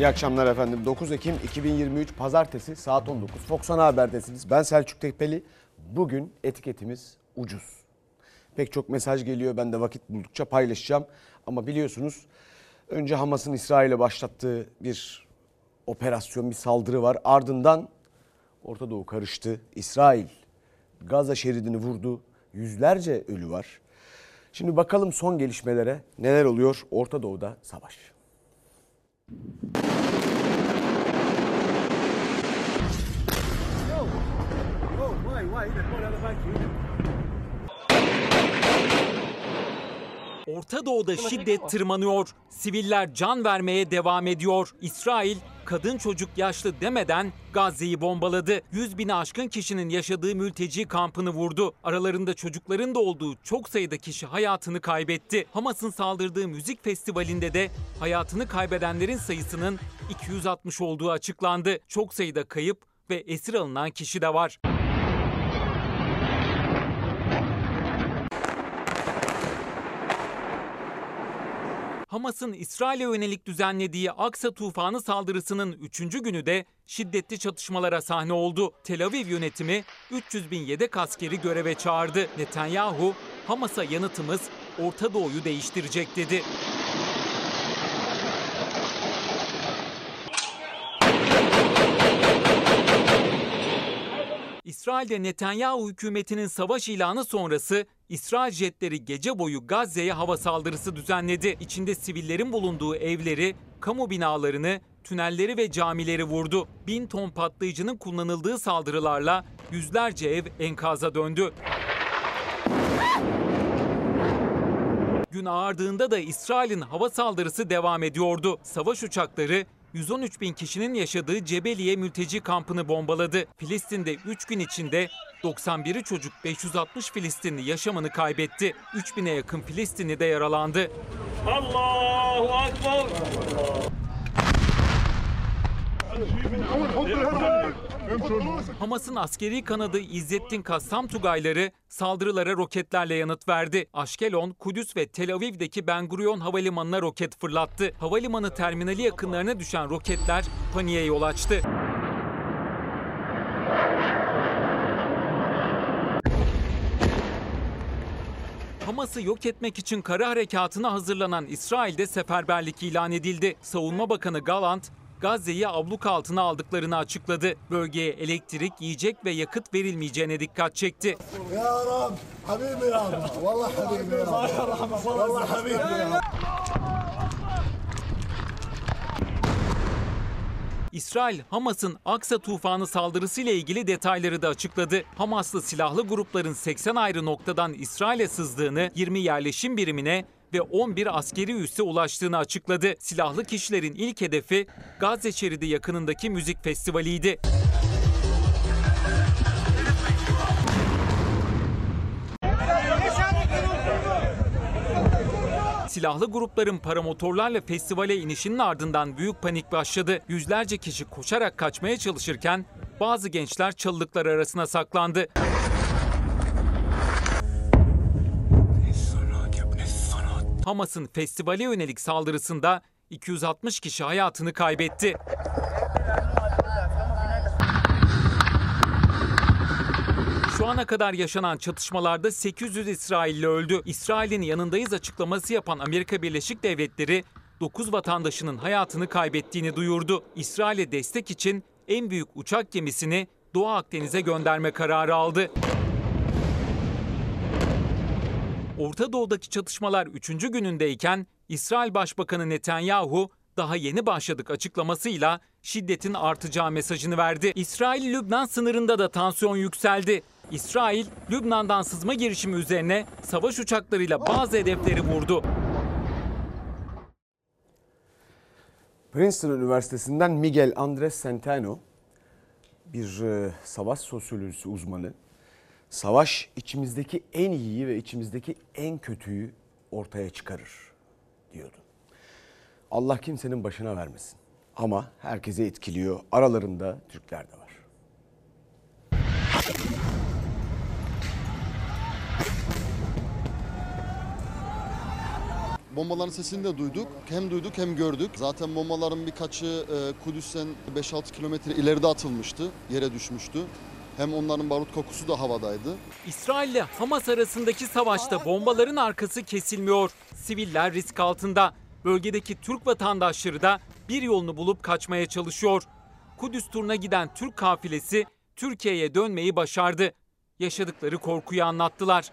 İyi akşamlar efendim. 9 Ekim 2023 Pazartesi saat 19. Fox Ana Haber'desiniz. Ben Selçuk Tekpeli. Bugün etiketimiz ucuz. Pek çok mesaj geliyor. Ben de vakit buldukça paylaşacağım. Ama biliyorsunuz önce Hamas'ın İsrail'e başlattığı bir operasyon, bir saldırı var. Ardından Orta Doğu karıştı. İsrail Gazze şeridini vurdu. Yüzlerce ölü var. Şimdi bakalım son gelişmelere neler oluyor Orta Doğu'da savaş. Yo! Oh my, why? They're out of the back, Orta Doğu'da şiddet tırmanıyor. Siviller can vermeye devam ediyor. İsrail kadın çocuk yaşlı demeden Gazze'yi bombaladı. 100 bini aşkın kişinin yaşadığı mülteci kampını vurdu. Aralarında çocukların da olduğu çok sayıda kişi hayatını kaybetti. Hamas'ın saldırdığı müzik festivalinde de hayatını kaybedenlerin sayısının 260 olduğu açıklandı. Çok sayıda kayıp ve esir alınan kişi de var. Hamas'ın İsrail'e yönelik düzenlediği Aksa tufanı saldırısının 3. günü de şiddetli çatışmalara sahne oldu. Tel Aviv yönetimi 300 bin yedek askeri göreve çağırdı. Netanyahu, Hamas'a yanıtımız Orta Doğu'yu değiştirecek dedi. İsrail'de Netanyahu hükümetinin savaş ilanı sonrası İsrail jetleri gece boyu Gazze'ye hava saldırısı düzenledi. İçinde sivillerin bulunduğu evleri, kamu binalarını, tünelleri ve camileri vurdu. Bin ton patlayıcının kullanıldığı saldırılarla yüzlerce ev enkaza döndü. Gün ağardığında da İsrail'in hava saldırısı devam ediyordu. Savaş uçakları 113 bin kişinin yaşadığı Cebeliye mülteci kampını bombaladı. Filistin'de 3 gün içinde 91'i çocuk 560 Filistinli yaşamını kaybetti. 3000'e yakın Filistinli de yaralandı. Allahu Akbar. Hamas'ın askeri kanadı İzzettin Kassam Tugayları saldırılara roketlerle yanıt verdi. Aşkelon, Kudüs ve Tel Aviv'deki Ben Gurion Havalimanı'na roket fırlattı. Havalimanı terminali yakınlarına düşen roketler paniğe yol açtı. Hamas'ı yok etmek için kara harekatına hazırlanan İsrail'de seferberlik ilan edildi. Savunma Bakanı Galant, Gazze'yi abluk altına aldıklarını açıkladı. Bölgeye elektrik, yiyecek ve yakıt verilmeyeceğine dikkat çekti. Ya Rab, habibi ya Rab. Vallahi habibi ya Rab. Vallahi habibi ya İsrail, Hamas'ın Aksa tufanı saldırısıyla ilgili detayları da açıkladı. Hamaslı silahlı grupların 80 ayrı noktadan İsrail'e sızdığını, 20 yerleşim birimine ve 11 askeri üsse ulaştığını açıkladı. Silahlı kişilerin ilk hedefi Gazze şeridi yakınındaki müzik festivaliydi. Silahlı grupların paramotorlarla festivale inişinin ardından büyük panik başladı. Yüzlerce kişi koşarak kaçmaya çalışırken bazı gençler çalılıklar arasına saklandı. Hamas'ın festivale yönelik saldırısında 260 kişi hayatını kaybetti. Şu ana kadar yaşanan çatışmalarda 800 İsrailli öldü. İsrail'in yanındayız açıklaması yapan Amerika Birleşik Devletleri 9 vatandaşının hayatını kaybettiğini duyurdu. İsrail'e destek için en büyük uçak gemisini Doğu Akdeniz'e gönderme kararı aldı. Orta Doğu'daki çatışmalar 3. günündeyken İsrail Başbakanı Netanyahu daha yeni başladık açıklamasıyla şiddetin artacağı mesajını verdi. İsrail-Lübnan sınırında da tansiyon yükseldi. İsrail, Lübnan'dan sızma girişimi üzerine savaş uçaklarıyla bazı hedefleri vurdu. Princeton Üniversitesi'nden Miguel Andres Centeno bir e, savaş sosyolojisi uzmanı. Savaş içimizdeki en iyiyi ve içimizdeki en kötüyü ortaya çıkarır diyordu. Allah kimsenin başına vermesin. Ama herkese etkiliyor. Aralarında Türkler de var. Bombaların sesini de duyduk. Hem duyduk hem gördük. Zaten bombaların birkaçı e, Kudüs'ten 5-6 kilometre ileride atılmıştı. Yere düşmüştü. Hem onların barut kokusu da havadaydı. İsrail ile Hamas arasındaki savaşta bombaların arkası kesilmiyor. Siviller risk altında. Bölgedeki Türk vatandaşları da bir yolunu bulup kaçmaya çalışıyor. Kudüs turuna giden Türk kafilesi Türkiye'ye dönmeyi başardı. Yaşadıkları korkuyu anlattılar.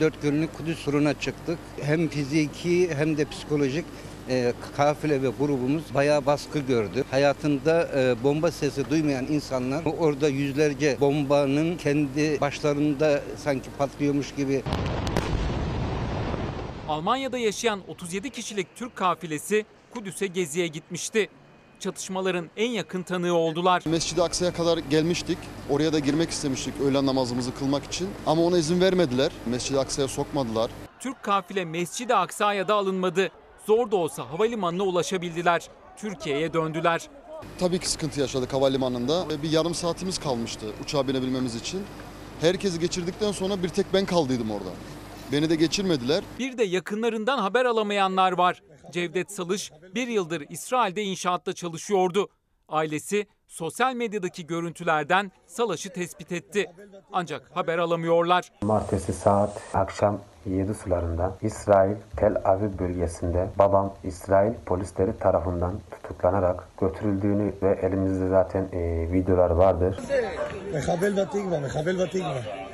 Dört günlük Kudüs turuna çıktık. Hem fiziki hem de psikolojik e, kafile ve grubumuz bayağı baskı gördü. Hayatında e, bomba sesi duymayan insanlar orada yüzlerce bombanın kendi başlarında sanki patlıyormuş gibi Almanya'da yaşayan 37 kişilik Türk kafilesi Kudüs'e geziye gitmişti. Çatışmaların en yakın tanığı oldular. Mescid-i Aksa'ya kadar gelmiştik. Oraya da girmek istemiştik öğlen namazımızı kılmak için. Ama ona izin vermediler. Mescid-i Aksa'ya sokmadılar. Türk kafile Mescid-i Aksa'ya da alınmadı. Zor da olsa havalimanına ulaşabildiler. Türkiye'ye döndüler. Tabii ki sıkıntı yaşadık havalimanında. Bir yarım saatimiz kalmıştı uçağa binebilmemiz için. Herkesi geçirdikten sonra bir tek ben kaldıydım orada. Beni de geçirmediler. Bir de yakınlarından haber alamayanlar var. Cevdet Salış bir yıldır İsrail'de inşaatta çalışıyordu. Ailesi sosyal medyadaki görüntülerden Salaş'ı tespit etti. Ancak haber alamıyorlar. Martesi saat akşam 7 sularında İsrail Tel Aviv bölgesinde babam İsrail polisleri tarafından tutuklanarak götürüldüğünü ve elimizde zaten e, videolar vardır.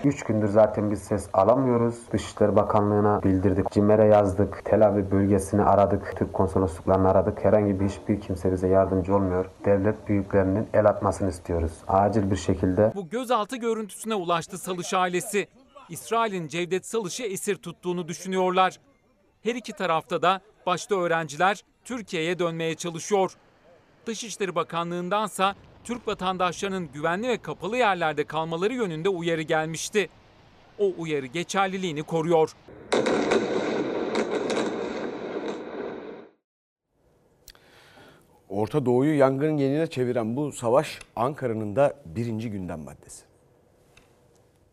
3 gündür zaten biz ses alamıyoruz. Dışişleri Bakanlığı'na bildirdik. CİMER'e yazdık. Tel Aviv bölgesini aradık. Türk konsolosluklarını aradık. Herhangi bir hiçbir kimse bize yardımcı olmuyor. Devlet büyüklerinin el atmasını istiyoruz. Acil bir şekilde. Bu gözaltı görüntüsüne ulaştı Salış ailesi. İsrail'in Cevdet Salış'ı esir tuttuğunu düşünüyorlar. Her iki tarafta da başta öğrenciler Türkiye'ye dönmeye çalışıyor. Dışişleri Bakanlığı'ndansa Türk vatandaşlarının güvenli ve kapalı yerlerde kalmaları yönünde uyarı gelmişti. O uyarı geçerliliğini koruyor. Orta Doğu'yu yangının yenine çeviren bu savaş Ankara'nın da birinci gündem maddesi.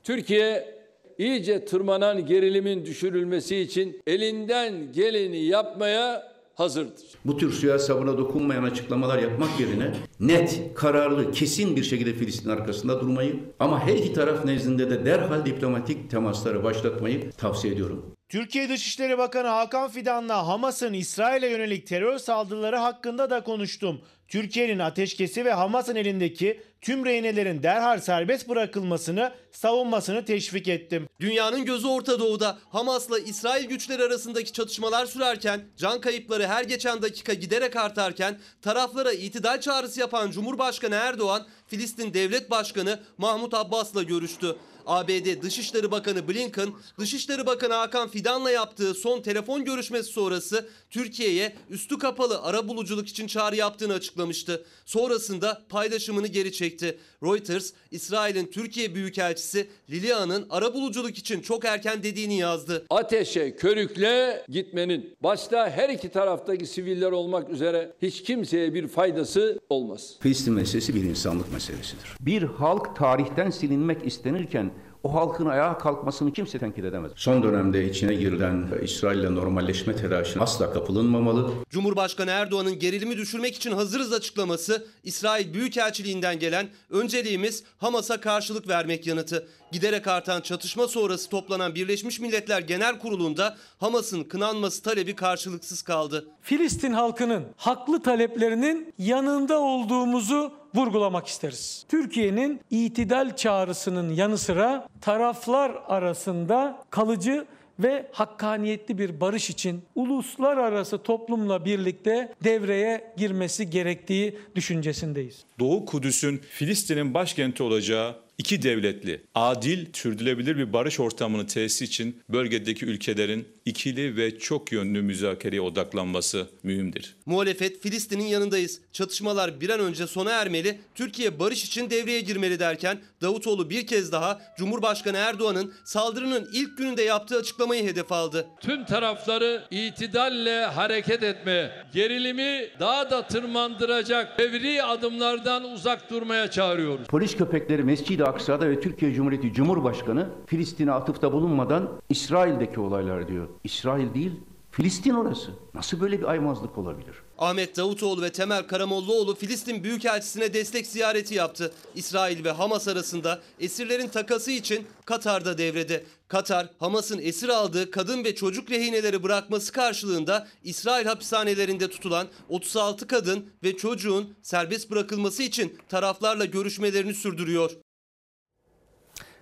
Türkiye iyice tırmanan gerilimin düşürülmesi için elinden geleni yapmaya hazırdır. Bu tür suya sabuna dokunmayan açıklamalar yapmak yerine net, kararlı, kesin bir şekilde Filistin arkasında durmayı ama her iki taraf nezdinde de derhal diplomatik temasları başlatmayı tavsiye ediyorum. Türkiye Dışişleri Bakanı Hakan Fidan'la Hamas'ın İsrail'e yönelik terör saldırıları hakkında da konuştum. Türkiye'nin ateşkesi ve Hamas'ın elindeki tüm rehinelerin derhal serbest bırakılmasını, savunmasını teşvik ettim. Dünyanın gözü Orta Doğu'da Hamas'la İsrail güçleri arasındaki çatışmalar sürerken, can kayıpları her geçen dakika giderek artarken, taraflara itidal çağrısı yapan Cumhurbaşkanı Erdoğan, Filistin Devlet Başkanı Mahmut Abbas'la görüştü. ABD Dışişleri Bakanı Blinken, Dışişleri Bakanı Hakan Fidan'la yaptığı son telefon görüşmesi sonrası Türkiye'ye üstü kapalı ara buluculuk için çağrı yaptığını açıklamıştı. Sonrasında paylaşımını geri çekti. Reuters, İsrail'in Türkiye Büyükelçisi Lilian'ın ara buluculuk için çok erken dediğini yazdı. Ateşe, körükle gitmenin başta her iki taraftaki siviller olmak üzere hiç kimseye bir faydası olmaz. Filistin meselesi bir insanlık meselesidir. Bir halk tarihten silinmek istenirken o halkın ayağa kalkmasını kimse tenkit edemez. Son dönemde içine girilen İsrail ile normalleşme telaşına asla kapılınmamalı. Cumhurbaşkanı Erdoğan'ın gerilimi düşürmek için hazırız açıklaması İsrail Büyükelçiliğinden gelen önceliğimiz Hamas'a karşılık vermek yanıtı. Giderek artan çatışma sonrası toplanan Birleşmiş Milletler Genel Kurulu'nda Hamas'ın kınanması talebi karşılıksız kaldı. Filistin halkının haklı taleplerinin yanında olduğumuzu vurgulamak isteriz. Türkiye'nin itidal çağrısının yanı sıra taraflar arasında kalıcı ve hakkaniyetli bir barış için uluslararası toplumla birlikte devreye girmesi gerektiği düşüncesindeyiz. Doğu Kudüs'ün Filistin'in başkenti olacağı iki devletli, adil, sürdürülebilir bir barış ortamını tesis için bölgedeki ülkelerin ikili ve çok yönlü müzakereye odaklanması mühimdir. Muhalefet Filistin'in yanındayız. Çatışmalar bir an önce sona ermeli, Türkiye barış için devreye girmeli derken Davutoğlu bir kez daha Cumhurbaşkanı Erdoğan'ın saldırının ilk gününde yaptığı açıklamayı hedef aldı. Tüm tarafları itidalle hareket etme, gerilimi daha da tırmandıracak fevri adımlardan uzak durmaya çağırıyoruz. Polis köpekleri Mescid-i Aksa'da ve Türkiye Cumhuriyeti Cumhurbaşkanı Filistin'e atıfta bulunmadan İsrail'deki olaylar diyor. İsrail değil, Filistin orası. Nasıl böyle bir aymazlık olabilir? Ahmet Davutoğlu ve Temel Karamollaoğlu Filistin Büyükelçisi'ne destek ziyareti yaptı. İsrail ve Hamas arasında esirlerin takası için Katar'da devrede. Katar, Hamas'ın esir aldığı kadın ve çocuk rehineleri bırakması karşılığında İsrail hapishanelerinde tutulan 36 kadın ve çocuğun serbest bırakılması için taraflarla görüşmelerini sürdürüyor.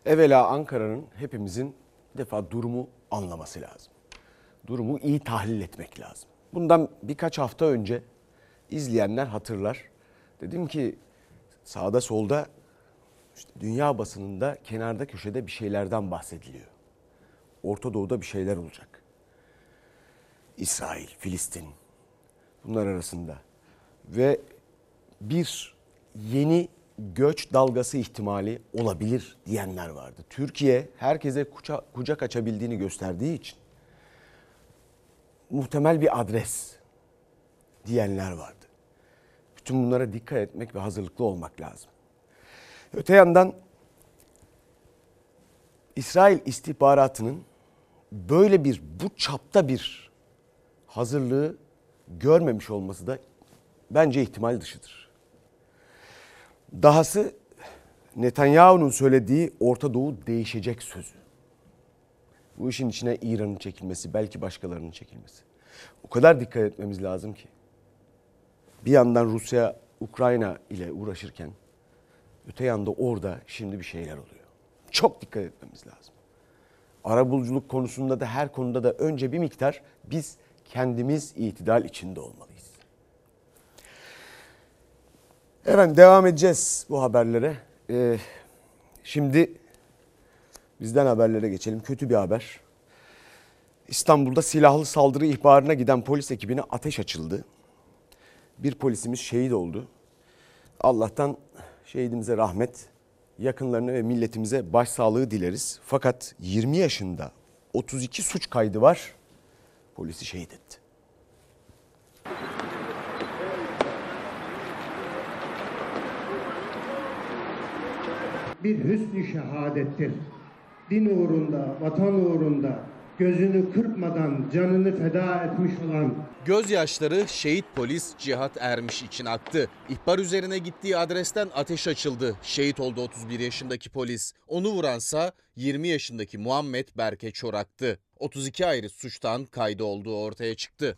Evvela Ankara'nın hepimizin bir defa durumu anlaması lazım. Durumu iyi tahlil etmek lazım. Bundan birkaç hafta önce izleyenler hatırlar. Dedim ki sağda solda işte dünya basınında kenarda köşede bir şeylerden bahsediliyor. Orta Doğu'da bir şeyler olacak. İsrail, Filistin bunlar arasında ve bir yeni göç dalgası ihtimali olabilir diyenler vardı. Türkiye herkese kuca- kucak açabildiğini gösterdiği için muhtemel bir adres diyenler vardı. Bütün bunlara dikkat etmek ve hazırlıklı olmak lazım. Öte yandan İsrail istihbaratının böyle bir bu çapta bir hazırlığı görmemiş olması da bence ihtimal dışıdır. Dahası Netanyahu'nun söylediği Orta Doğu değişecek sözü. Bu işin içine İran'ın çekilmesi, belki başkalarının çekilmesi. O kadar dikkat etmemiz lazım ki. Bir yandan Rusya, Ukrayna ile uğraşırken öte yanda orada şimdi bir şeyler oluyor. Çok dikkat etmemiz lazım. Arabuluculuk konusunda da her konuda da önce bir miktar biz kendimiz itidal içinde olmalıyız. Evet devam edeceğiz bu haberlere. Ee, şimdi bizden haberlere geçelim. Kötü bir haber. İstanbul'da silahlı saldırı ihbarına giden polis ekibine ateş açıldı. Bir polisimiz şehit oldu. Allah'tan şehidimize rahmet, yakınlarına ve milletimize başsağlığı dileriz. Fakat 20 yaşında 32 suç kaydı var. Polisi şehit etti. bir hüsnü şehadettir. Din uğrunda, vatan uğrunda gözünü kırpmadan canını feda etmiş olan Gözyaşları şehit polis Cihat Ermiş için aktı. İhbar üzerine gittiği adresten ateş açıldı. Şehit oldu 31 yaşındaki polis. Onu vuransa 20 yaşındaki Muhammed Berke Çorak'tı. 32 ayrı suçtan kaydı olduğu ortaya çıktı.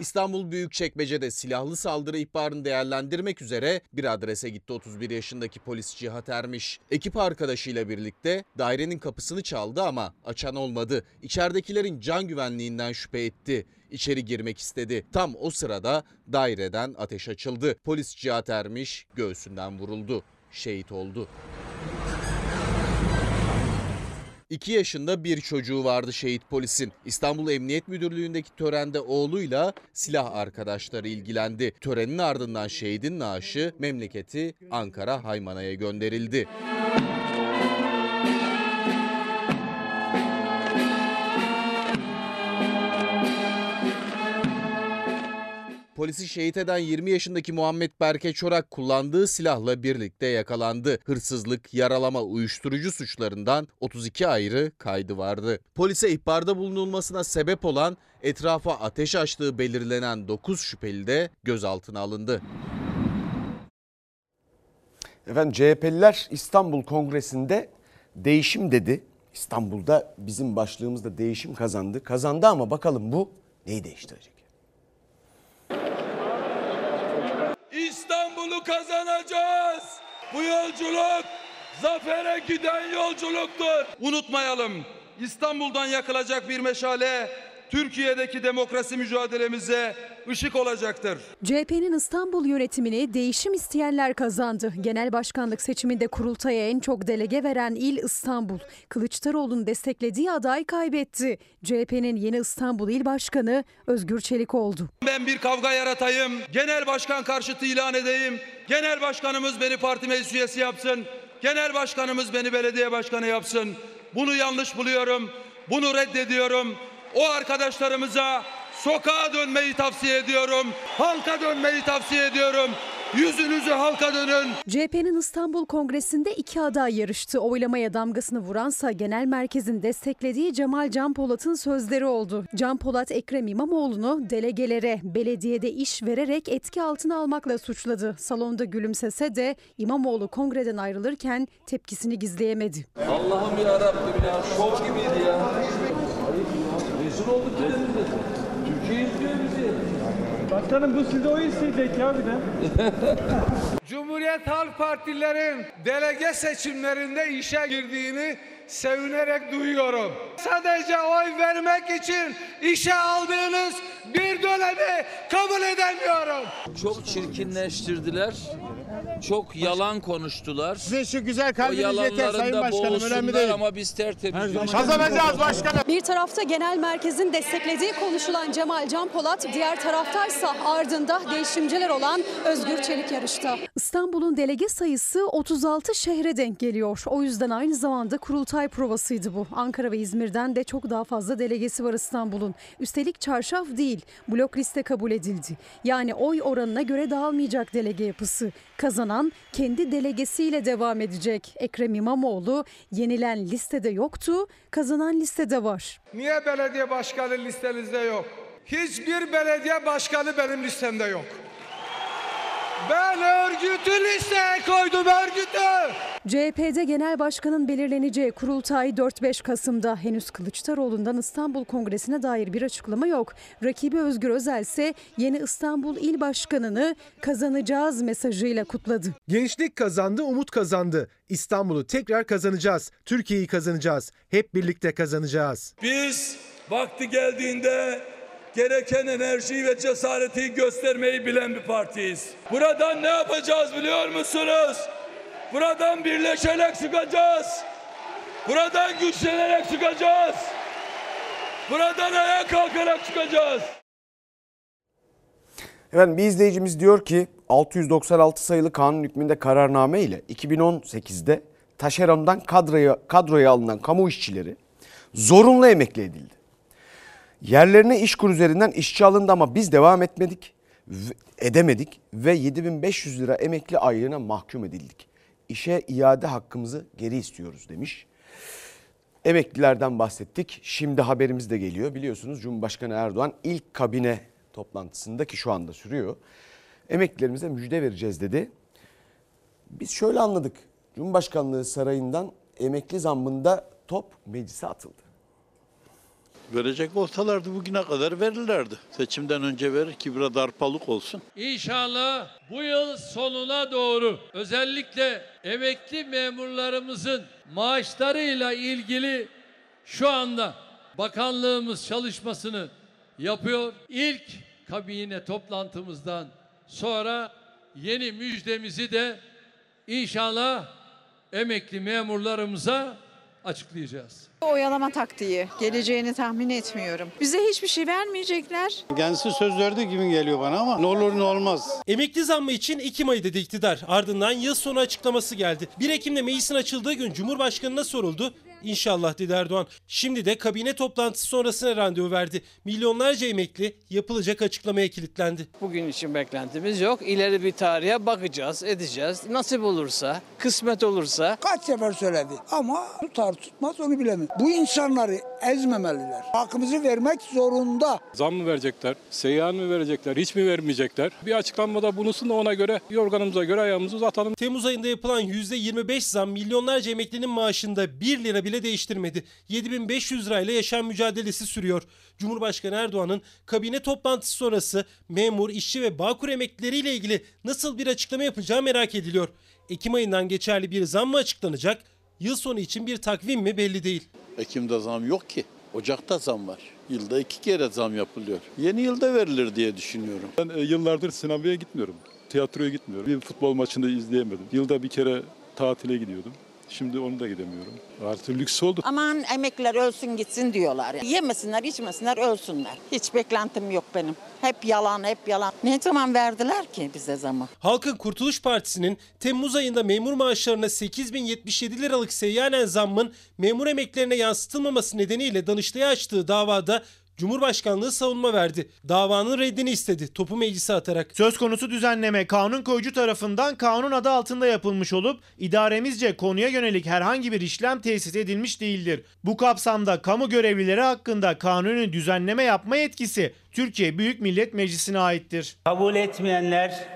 İstanbul Büyükçekmece'de silahlı saldırı ihbarını değerlendirmek üzere bir adrese gitti 31 yaşındaki polis Cihat Ermiş. Ekip arkadaşıyla birlikte dairenin kapısını çaldı ama açan olmadı. İçeridekilerin can güvenliğinden şüphe etti. İçeri girmek istedi. Tam o sırada daireden ateş açıldı. Polis Cihat Ermiş göğsünden vuruldu. Şehit oldu. 2 yaşında bir çocuğu vardı şehit polisin. İstanbul Emniyet Müdürlüğü'ndeki törende oğluyla silah arkadaşları ilgilendi. Törenin ardından şehidin naaşı memleketi Ankara Haymana'ya gönderildi. Polisi şehit eden 20 yaşındaki Muhammed Berke Çorak kullandığı silahla birlikte yakalandı. Hırsızlık, yaralama, uyuşturucu suçlarından 32 ayrı kaydı vardı. Polise ihbarda bulunulmasına sebep olan etrafa ateş açtığı belirlenen 9 şüpheli de gözaltına alındı. Efendim CHP'liler İstanbul Kongresi'nde değişim dedi. İstanbul'da bizim başlığımızda değişim kazandı. Kazandı ama bakalım bu neyi değiştirecek? İstanbul'u kazanacağız. Bu yolculuk zafere giden yolculuktur. Unutmayalım İstanbul'dan yakılacak bir meşale Türkiye'deki demokrasi mücadelemize ışık olacaktır. CHP'nin İstanbul yönetimini değişim isteyenler kazandı. Genel başkanlık seçiminde kurultaya en çok delege veren il İstanbul. Kılıçdaroğlu'nun desteklediği aday kaybetti. CHP'nin yeni İstanbul İl Başkanı Özgür Çelik oldu. Ben bir kavga yaratayım, genel başkan karşıtı ilan edeyim. Genel başkanımız beni parti meclis üyesi yapsın. Genel başkanımız beni belediye başkanı yapsın. Bunu yanlış buluyorum. Bunu reddediyorum. O arkadaşlarımıza sokağa dönmeyi tavsiye ediyorum. Halka dönmeyi tavsiye ediyorum. Yüzünüzü halka dönün. CHP'nin İstanbul Kongresi'nde iki aday yarıştı. Oylamaya damgasını vuransa genel merkezin desteklediği Cemal Can Polat'ın sözleri oldu. Can Polat Ekrem İmamoğlu'nu delegelere belediyede iş vererek etki altına almakla suçladı. Salonda gülümsese de İmamoğlu kongreden ayrılırken tepkisini gizleyemedi. Allah'ım ya Rabbim ya şov gibiydi ya. Rezil olduk gidelim dedi. Türkiye izliyor bizi. Başkanım bu sizde o isteyecek ya bir de. Cumhuriyet Halk Partilerin delege seçimlerinde işe girdiğini sevinerek duyuyorum. Sadece oy vermek için işe aldığınız bir dönemi kabul edemiyorum. Çok çirkinleştirdiler. Çok yalan konuştular. Size şu güzel kalbiniz yeter Sayın Başkanım önemli değil. ama biz tertemiz. Kazanacağız başkanım. Bir tarafta genel merkezin desteklediği konuşulan Cemal Can Polat, diğer taraftaysa ardında değişimciler olan Özgür Çelik yarışta. İstanbul'un delege sayısı 36 şehre denk geliyor. O yüzden aynı zamanda kurultay provasıydı bu. Ankara ve İzmir'den de çok daha fazla delegesi var İstanbul'un. Üstelik çarşaf değil, blok liste kabul edildi. Yani oy oranına göre dağılmayacak delege yapısı. Kazanan kendi delegesiyle devam edecek. Ekrem İmamoğlu yenilen listede yoktu, kazanan listede var. Niye belediye başkanı listenizde yok? Hiçbir belediye başkanı benim listemde yok. Ben örgütü listeye koydum örgütü. CHP'de genel başkanın belirleneceği kurultay 4-5 Kasım'da henüz Kılıçdaroğlu'ndan İstanbul Kongresi'ne dair bir açıklama yok. Rakibi Özgür Özel ise yeni İstanbul İl Başkanı'nı kazanacağız mesajıyla kutladı. Gençlik kazandı, umut kazandı. İstanbul'u tekrar kazanacağız. Türkiye'yi kazanacağız. Hep birlikte kazanacağız. Biz vakti geldiğinde gereken enerjiyi ve cesareti göstermeyi bilen bir partiyiz. Buradan ne yapacağız biliyor musunuz? Buradan birleşerek çıkacağız. Buradan güçlenerek çıkacağız. Buradan ayağa kalkarak çıkacağız. Efendim bir izleyicimiz diyor ki 696 sayılı kanun hükmünde kararname ile 2018'de taşerondan kadroya, kadroya alınan kamu işçileri zorunlu emekli edildi. Yerlerine işkur üzerinden işçi alındı ama biz devam etmedik, edemedik ve 7500 lira emekli aylığına mahkum edildik. İşe iade hakkımızı geri istiyoruz demiş. Emeklilerden bahsettik. Şimdi haberimiz de geliyor. Biliyorsunuz Cumhurbaşkanı Erdoğan ilk kabine toplantısında ki şu anda sürüyor. Emeklilerimize müjde vereceğiz dedi. Biz şöyle anladık. Cumhurbaşkanlığı sarayından emekli zammında top meclise atıldı. Verecek olsalardı bugüne kadar verirlerdi. Seçimden önce verir ki biraz darpalık olsun. İnşallah bu yıl sonuna doğru özellikle emekli memurlarımızın maaşlarıyla ilgili şu anda bakanlığımız çalışmasını yapıyor. İlk kabine toplantımızdan sonra yeni müjdemizi de inşallah emekli memurlarımıza açıklayacağız. Oyalama taktiği. Geleceğini tahmin etmiyorum. Bize hiçbir şey vermeyecekler. Kendisi söz verdiği gibi geliyor bana ama ne olur ne olmaz. Emekli zammı için Ekim ayı dedi iktidar. Ardından yıl sonu açıklaması geldi. 1 Ekim'de meclisin açıldığı gün Cumhurbaşkanı'na soruldu. İnşallah dedi Erdoğan. Şimdi de kabine toplantısı sonrasına randevu verdi. Milyonlarca emekli yapılacak açıklamaya kilitlendi. Bugün için beklentimiz yok. İleri bir tarihe bakacağız, edeceğiz. Nasip olursa, kısmet olursa. Kaç sefer söyledi ama tutar tutmaz onu bilemiyorum. Bu insanları ezmemeliler. Hakkımızı vermek zorunda. Zam mı verecekler, seyyan mı verecekler, hiç mi vermeyecekler? Bir açıklanmada bulunsun da ona göre yorganımıza göre ayağımızı uzatalım. Temmuz ayında yapılan %25 zam milyonlarca emeklinin maaşında 1 lira bile değiştirmedi. 7500 lirayla yaşam mücadelesi sürüyor. Cumhurbaşkanı Erdoğan'ın kabine toplantısı sonrası memur, işçi ve Bağkur emeklileriyle ilgili nasıl bir açıklama yapacağı merak ediliyor. Ekim ayından geçerli bir zam mı açıklanacak? Yıl sonu için bir takvim mi belli değil. Ekim'de zam yok ki. Ocak'ta zam var. Yılda iki kere zam yapılıyor. Yeni yılda verilir diye düşünüyorum. Ben e, yıllardır sinemaya gitmiyorum. Tiyatroya gitmiyorum. Bir futbol maçını izleyemedim. Yılda bir kere tatile gidiyordum. Şimdi onu da gidemiyorum. Artık lüks oldu. Aman emekliler ölsün gitsin diyorlar. Yemesinler, içmesinler, ölsünler. Hiç beklentim yok benim. Hep yalan, hep yalan. Ne zaman verdiler ki bize zaman? Halkın Kurtuluş Partisi'nin Temmuz ayında memur maaşlarına 8077 liralık seyyanen zammın memur emeklerine yansıtılmaması nedeniyle Danıştay'a açtığı davada Cumhurbaşkanlığı savunma verdi. Davanın reddini istedi topu meclise atarak. Söz konusu düzenleme kanun koyucu tarafından kanun adı altında yapılmış olup idaremizce konuya yönelik herhangi bir işlem tesis edilmiş değildir. Bu kapsamda kamu görevlileri hakkında kanuni düzenleme yapma yetkisi Türkiye Büyük Millet Meclisi'ne aittir. Kabul etmeyenler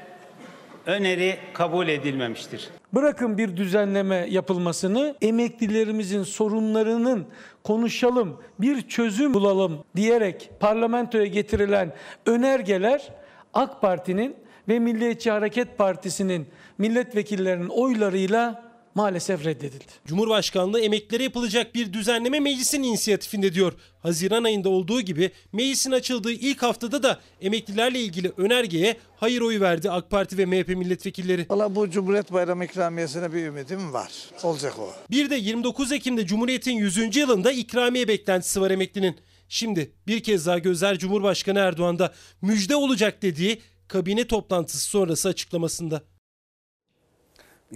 öneri kabul edilmemiştir. Bırakın bir düzenleme yapılmasını, emeklilerimizin sorunlarının konuşalım, bir çözüm bulalım diyerek parlamentoya getirilen önergeler AK Parti'nin ve Milliyetçi Hareket Partisi'nin milletvekillerinin oylarıyla maalesef reddedildi. Cumhurbaşkanlığı emeklilere yapılacak bir düzenleme meclisin inisiyatifinde diyor. Haziran ayında olduğu gibi meclisin açıldığı ilk haftada da emeklilerle ilgili önergeye hayır oyu verdi AK Parti ve MHP milletvekilleri. Valla bu Cumhuriyet Bayramı ikramiyesine bir ümidim var. Olacak o. Bir de 29 Ekim'de Cumhuriyet'in 100. yılında ikramiye beklentisi var emeklinin. Şimdi bir kez daha gözler Cumhurbaşkanı Erdoğan'da müjde olacak dediği kabine toplantısı sonrası açıklamasında.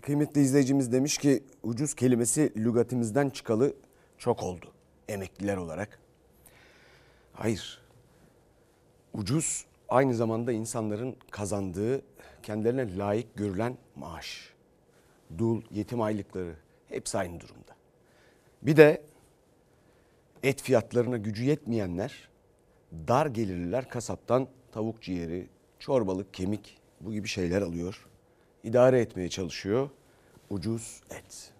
Kıymetli izleyicimiz demiş ki ucuz kelimesi lügatimizden çıkalı çok oldu emekliler olarak. Hayır. Ucuz aynı zamanda insanların kazandığı kendilerine layık görülen maaş. Dul, yetim aylıkları hepsi aynı durumda. Bir de et fiyatlarına gücü yetmeyenler dar gelirliler kasaptan tavuk ciğeri, çorbalık, kemik bu gibi şeyler alıyor. İdare etmeye çalışıyor. Ucuz et.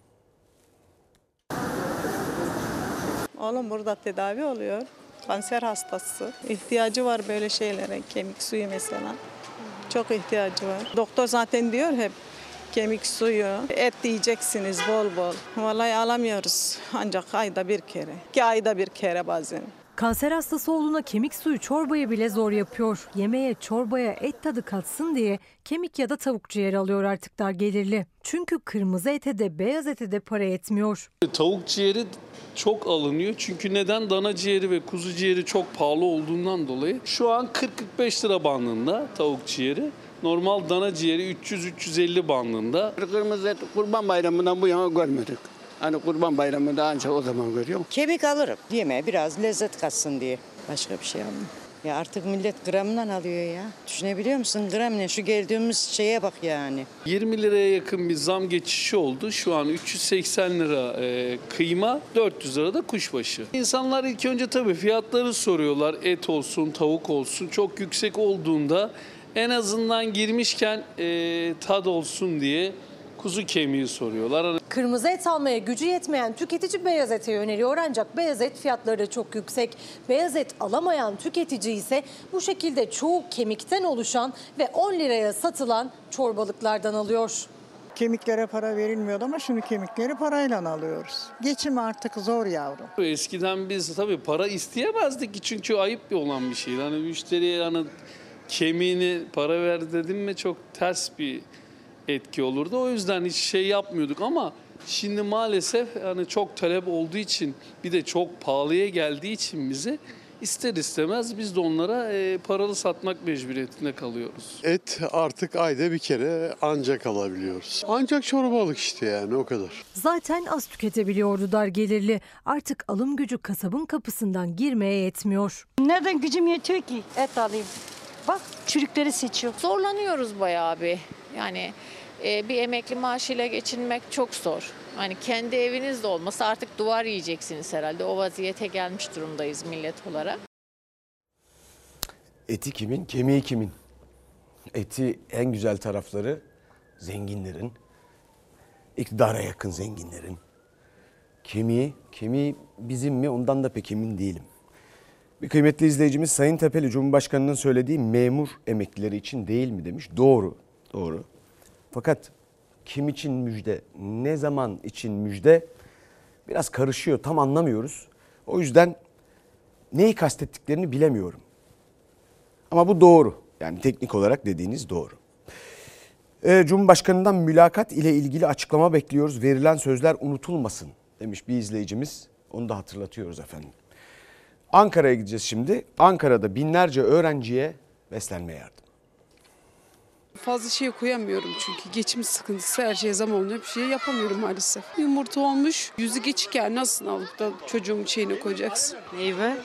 Oğlum burada tedavi oluyor. Kanser hastası. İhtiyacı var böyle şeylere. Kemik suyu mesela. Çok ihtiyacı var. Doktor zaten diyor hep kemik suyu, et yiyeceksiniz bol bol. Vallahi alamıyoruz. Ancak ayda bir kere. İki ayda bir kere bazen. Kanser hastası oğluna kemik suyu çorbayı bile zor yapıyor. Yemeğe çorbaya et tadı katsın diye kemik ya da tavuk ciğeri alıyor artık dar gelirli. Çünkü kırmızı ete de beyaz ete de para etmiyor. Tavuk ciğeri çok alınıyor. Çünkü neden? Dana ciğeri ve kuzu ciğeri çok pahalı olduğundan dolayı. Şu an 40-45 lira bandında tavuk ciğeri. Normal dana ciğeri 300-350 bandında. Kırmızı et kurban bayramından bu yana görmedik. Hani kurban bayramında ancak o zaman görüyorum. Kemik alırım. Yemeğe biraz lezzet katsın diye. Başka bir şey almam. Ya artık millet gramdan alıyor ya. Düşünebiliyor musun? Gram ne? Şu geldiğimiz şeye bak yani. 20 liraya yakın bir zam geçişi oldu. Şu an 380 lira e, kıyma, 400 lira da kuşbaşı. İnsanlar ilk önce tabii fiyatları soruyorlar. Et olsun, tavuk olsun. Çok yüksek olduğunda en azından girmişken e, tad olsun diye kuzu kemiği soruyorlar. Kırmızı et almaya gücü yetmeyen tüketici beyaz ete yöneliyor ancak beyaz et fiyatları da çok yüksek. Beyaz et alamayan tüketici ise bu şekilde çoğu kemikten oluşan ve 10 liraya satılan çorbalıklardan alıyor. Kemiklere para verilmiyordu ama şimdi kemikleri parayla alıyoruz. Geçim artık zor yavrum. Eskiden biz tabii para isteyemezdik ki çünkü ayıp bir olan bir şeydi. Hani müşteriye hani kemiğini para ver dedim mi çok ters bir etki olurdu. O yüzden hiç şey yapmıyorduk ama şimdi maalesef hani çok talep olduğu için bir de çok pahalıya geldiği için bize ister istemez biz de onlara e, paralı satmak mecburiyetinde kalıyoruz. Et artık ayda bir kere ancak alabiliyoruz. Ancak çorbalık işte yani o kadar. Zaten az tüketebiliyordu dar gelirli. Artık alım gücü kasabın kapısından girmeye yetmiyor. Nereden gücüm yetiyor ki et alayım? Bak çürükleri seçiyor. Zorlanıyoruz bayağı bir. Yani e, bir emekli maaşıyla geçinmek çok zor. Hani kendi eviniz de olmasa artık duvar yiyeceksiniz herhalde. O vaziyete gelmiş durumdayız millet olarak. Eti kimin, kemiği kimin? Eti en güzel tarafları zenginlerin, iktidara yakın zenginlerin. Kemiği, kemiği bizim mi ondan da pek emin değilim. Bir kıymetli izleyicimiz Sayın Tepeli Cumhurbaşkanı'nın söylediği memur emeklileri için değil mi demiş. Doğru, doğru. Fakat kim için müjde, ne zaman için müjde biraz karışıyor tam anlamıyoruz. O yüzden Neyi kastettiklerini bilemiyorum. Ama bu doğru. Yani teknik olarak dediğiniz doğru. Ee, Cumhurbaşkanından mülakat ile ilgili açıklama bekliyoruz. Verilen sözler unutulmasın demiş bir izleyicimiz. Onu da hatırlatıyoruz efendim. Ankara'ya gideceğiz şimdi. Ankara'da binlerce öğrenciye beslenme yardım. Fazla şey koyamıyorum çünkü geçim sıkıntısı her şeye zam olunca bir şey yapamıyorum maalesef. Yumurta olmuş yüzü geçik yani nasıl alıp da çocuğumun şeyine koyacaksın? Meyve?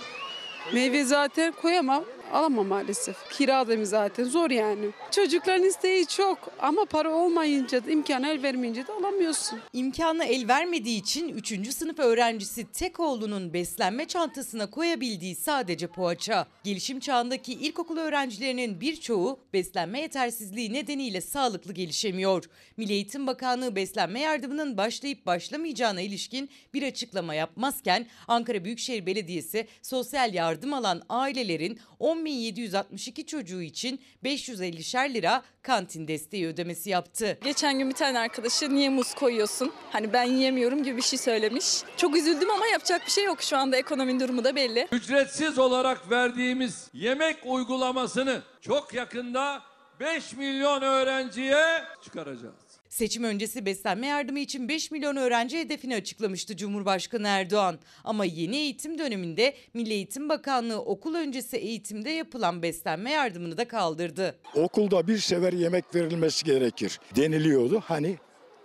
Meyve zaten koyamam. Alamam maalesef. Kira da zaten zor yani. Çocukların isteği çok ama para olmayınca da imkan el vermeyince de alamıyorsun. İmkanı el vermediği için 3. sınıf öğrencisi tek oğlunun beslenme çantasına koyabildiği sadece poğaça. Gelişim çağındaki ilkokul öğrencilerinin birçoğu beslenme yetersizliği nedeniyle sağlıklı gelişemiyor. Milli Eğitim Bakanlığı beslenme yardımının başlayıp başlamayacağına ilişkin bir açıklama yapmazken Ankara Büyükşehir Belediyesi sosyal yardım alan ailelerin 10.762 çocuğu için 550'şer lira kantin desteği ödemesi yaptı. Geçen gün bir tane arkadaşı niye muz koyuyorsun? Hani ben yiyemiyorum gibi bir şey söylemiş. Çok üzüldüm ama yapacak bir şey yok şu anda ekonominin durumu da belli. Ücretsiz olarak verdiğimiz yemek uygulamasını çok yakında 5 milyon öğrenciye çıkaracağız. Seçim öncesi beslenme yardımı için 5 milyon öğrenci hedefini açıklamıştı Cumhurbaşkanı Erdoğan. Ama yeni eğitim döneminde Milli Eğitim Bakanlığı okul öncesi eğitimde yapılan beslenme yardımını da kaldırdı. Okulda bir sefer yemek verilmesi gerekir deniliyordu. Hani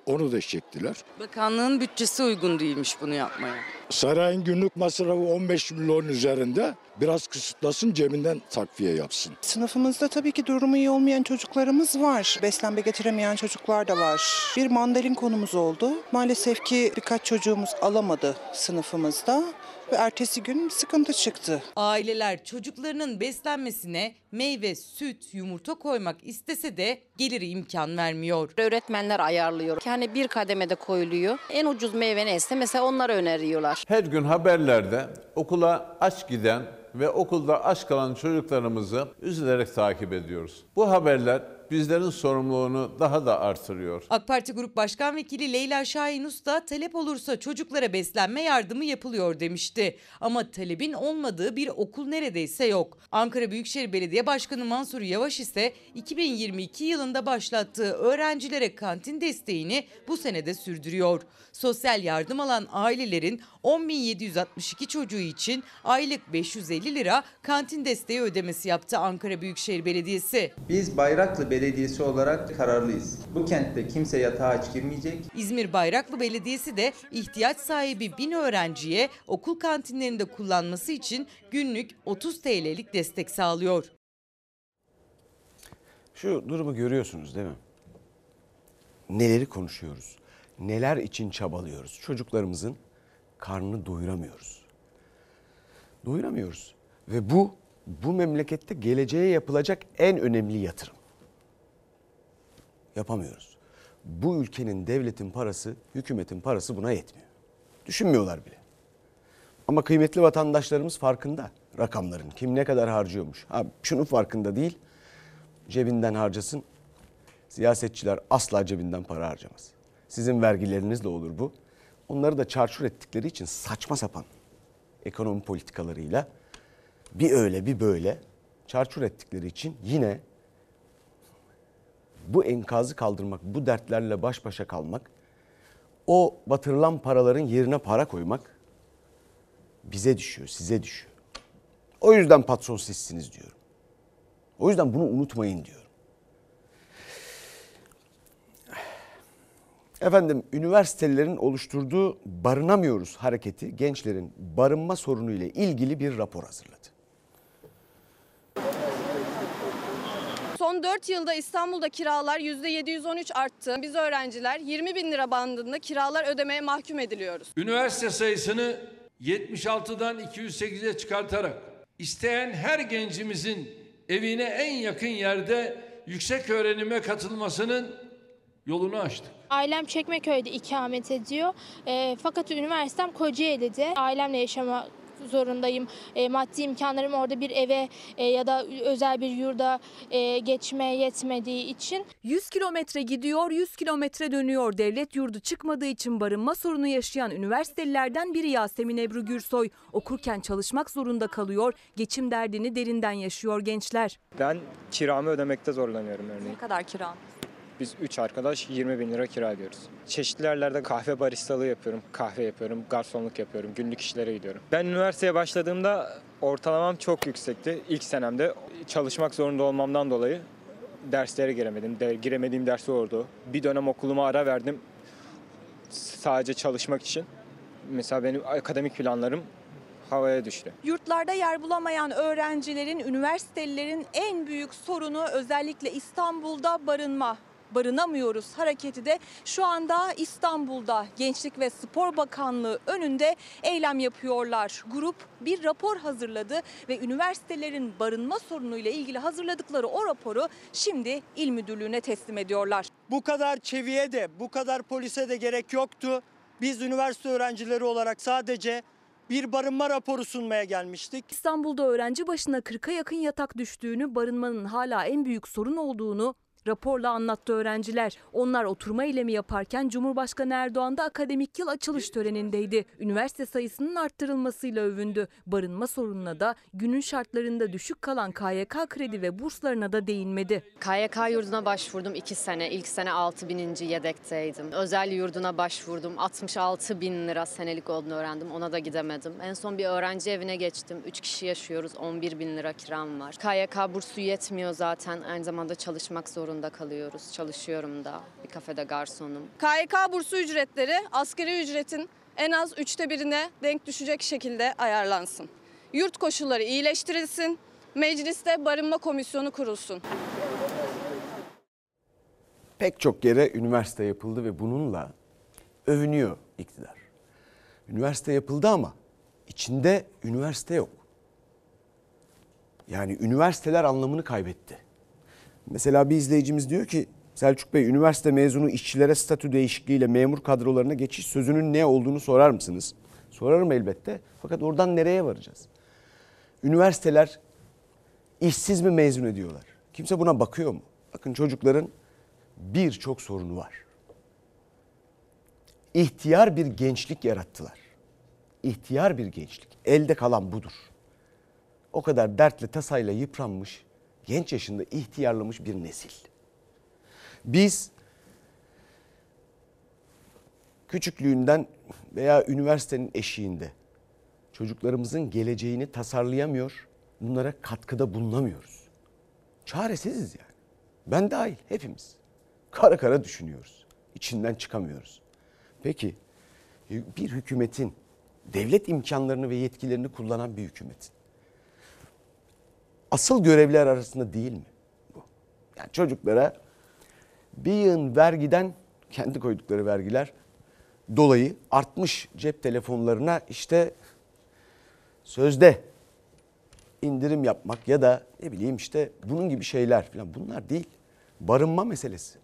onu da çektiler. Bakanlığın bütçesi uygun değilmiş bunu yapmaya. Sarayın günlük masrafı 15 milyon üzerinde biraz kısıtlasın cebinden takviye yapsın. Sınıfımızda tabii ki durumu iyi olmayan çocuklarımız var. Beslenme getiremeyen çocuklar da var. Bir mandalin konumuz oldu. Maalesef ki birkaç çocuğumuz alamadı sınıfımızda ertesi gün sıkıntı çıktı. Aileler çocuklarının beslenmesine meyve, süt, yumurta koymak istese de geliri imkan vermiyor. Öğretmenler ayarlıyor. Yani bir kademede koyuluyor. En ucuz meyve neyse mesela onları öneriyorlar. Her gün haberlerde okula aç giden ve okulda aç kalan çocuklarımızı üzülerek takip ediyoruz. Bu haberler bizlerin sorumluluğunu daha da artırıyor. AK Parti Grup Başkan Vekili Leyla Şahin Usta talep olursa çocuklara beslenme yardımı yapılıyor demişti. Ama talebin olmadığı bir okul neredeyse yok. Ankara Büyükşehir Belediye Başkanı Mansur Yavaş ise 2022 yılında başlattığı öğrencilere kantin desteğini bu senede sürdürüyor. Sosyal yardım alan ailelerin 10.762 çocuğu için aylık 550 lira kantin desteği ödemesi yaptı Ankara Büyükşehir Belediyesi. Biz Bayraklı Belediyesi olarak kararlıyız. Bu kentte kimse yatağa aç girmeyecek. İzmir Bayraklı Belediyesi de ihtiyaç sahibi bin öğrenciye okul kantinlerinde kullanması için günlük 30 TL'lik destek sağlıyor. Şu durumu görüyorsunuz değil mi? Neleri konuşuyoruz? Neler için çabalıyoruz? Çocuklarımızın karnını doyuramıyoruz. Doyuramıyoruz. Ve bu bu memlekette geleceğe yapılacak en önemli yatırım. Yapamıyoruz. Bu ülkenin devletin parası, hükümetin parası buna yetmiyor. Düşünmüyorlar bile. Ama kıymetli vatandaşlarımız farkında rakamların. Kim ne kadar harcıyormuş. Ha, şunun farkında değil. Cebinden harcasın. Siyasetçiler asla cebinden para harcamaz. Sizin vergilerinizle olur bu. Onları da çarçur ettikleri için saçma sapan ekonomi politikalarıyla bir öyle bir böyle çarçur ettikleri için yine bu enkazı kaldırmak, bu dertlerle baş başa kalmak, o batırılan paraların yerine para koymak bize düşüyor, size düşüyor. O yüzden patron sizsiniz diyorum. O yüzden bunu unutmayın diyorum. Efendim üniversitelerin oluşturduğu barınamıyoruz hareketi gençlerin barınma sorunu ile ilgili bir rapor hazırladı. Son 4 yılda İstanbul'da kiralar %713 arttı. Biz öğrenciler 20 bin lira bandında kiralar ödemeye mahkum ediliyoruz. Üniversite sayısını 76'dan 208'e çıkartarak isteyen her gencimizin evine en yakın yerde yüksek öğrenime katılmasının yolunu açtık. Ailem Çekmeköy'de ikamet ediyor. E, fakat üniversitem Kocaeli'de. Ailemle yaşamak zorundayım. E, maddi imkanlarım orada bir eve e, ya da özel bir yurda e, geçmeye yetmediği için 100 kilometre gidiyor, 100 kilometre dönüyor. Devlet yurdu çıkmadığı için barınma sorunu yaşayan üniversitelilerden biri Yasemin Ebru Gürsoy. Okurken çalışmak zorunda kalıyor, geçim derdini derinden yaşıyor gençler. Ben kiramı ödemekte zorlanıyorum örneğin. Ne kadar kira? Biz 3 arkadaş 20 bin lira kira ödüyoruz. Çeşitli yerlerde kahve baristalığı yapıyorum, kahve yapıyorum, garsonluk yapıyorum, günlük işlere gidiyorum. Ben üniversiteye başladığımda ortalamam çok yüksekti. İlk senemde çalışmak zorunda olmamdan dolayı derslere giremedim. De, giremediğim dersi oldu. Bir dönem okuluma ara verdim sadece çalışmak için. Mesela benim akademik planlarım havaya düştü. Yurtlarda yer bulamayan öğrencilerin, üniversitelilerin en büyük sorunu özellikle İstanbul'da barınma. Barınamıyoruz hareketi de şu anda İstanbul'da Gençlik ve Spor Bakanlığı önünde eylem yapıyorlar. Grup bir rapor hazırladı ve üniversitelerin barınma sorunuyla ilgili hazırladıkları o raporu şimdi il müdürlüğüne teslim ediyorlar. Bu kadar çeviye de bu kadar polise de gerek yoktu. Biz üniversite öğrencileri olarak sadece bir barınma raporu sunmaya gelmiştik. İstanbul'da öğrenci başına 40'a yakın yatak düştüğünü, barınmanın hala en büyük sorun olduğunu raporla anlattı öğrenciler. Onlar oturma eylemi yaparken Cumhurbaşkanı Erdoğan da akademik yıl açılış törenindeydi. Üniversite sayısının arttırılmasıyla övündü. Barınma sorununa da günün şartlarında düşük kalan KYK kredi ve burslarına da değinmedi. KYK yurduna başvurdum 2 sene. İlk sene 6 bininci yedekteydim. Özel yurduna başvurdum. 66 bin lira senelik olduğunu öğrendim. Ona da gidemedim. En son bir öğrenci evine geçtim. 3 kişi yaşıyoruz. 11 bin lira kiram var. KYK bursu yetmiyor zaten. Aynı zamanda çalışmak zorunda kalıyoruz. Çalışıyorum da. Bir kafede garsonum. KYK bursu ücretleri asgari ücretin en az üçte birine denk düşecek şekilde ayarlansın. Yurt koşulları iyileştirilsin, mecliste barınma komisyonu kurulsun. Pek çok yere üniversite yapıldı ve bununla övünüyor iktidar. Üniversite yapıldı ama içinde üniversite yok. Yani üniversiteler anlamını kaybetti. Mesela bir izleyicimiz diyor ki Selçuk Bey üniversite mezunu işçilere statü değişikliğiyle memur kadrolarına geçiş sözünün ne olduğunu sorar mısınız? Sorarım elbette. Fakat oradan nereye varacağız? Üniversiteler işsiz mi mezun ediyorlar? Kimse buna bakıyor mu? Bakın çocukların birçok sorunu var. İhtiyar bir gençlik yarattılar. İhtiyar bir gençlik. Elde kalan budur. O kadar dertle tasayla yıpranmış, genç yaşında ihtiyarlamış bir nesil. Biz küçüklüğünden veya üniversitenin eşiğinde çocuklarımızın geleceğini tasarlayamıyor, bunlara katkıda bulunamıyoruz. Çaresiziz yani. Ben dahil hepimiz. Kara kara düşünüyoruz. İçinden çıkamıyoruz. Peki bir hükümetin devlet imkanlarını ve yetkilerini kullanan bir hükümetin asıl görevler arasında değil mi bu? Yani çocuklara bir yığın vergiden kendi koydukları vergiler dolayı artmış cep telefonlarına işte sözde indirim yapmak ya da ne bileyim işte bunun gibi şeyler falan bunlar değil. Barınma meselesi.